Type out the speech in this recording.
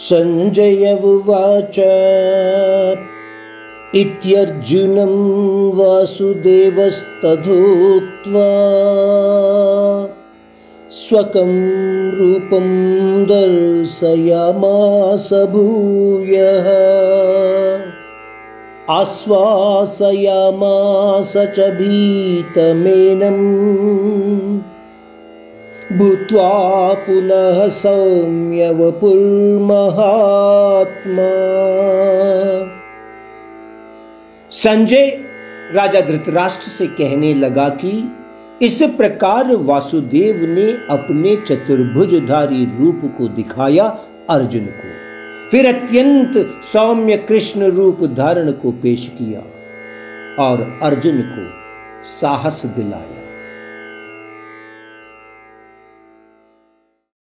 सञ्जय उवाच इत्यर्जुनं वासुदेवस्तथोक्त्वा स्वकं रूपं दर्शयामास भूयः। आश्वासयामास च भीतमेनम् भूत्वा पुनः सौम्यवपुर्महात्मा संजय राजा धृतराष्ट्र से कहने लगा कि इस प्रकार वासुदेव ने अपने चतुर्भुजधारी रूप को दिखाया अर्जुन को। फिर अत्यंत सौम्य कृष्ण रूप धारण को पेश किया और अर्जुन को साहस दिलाया।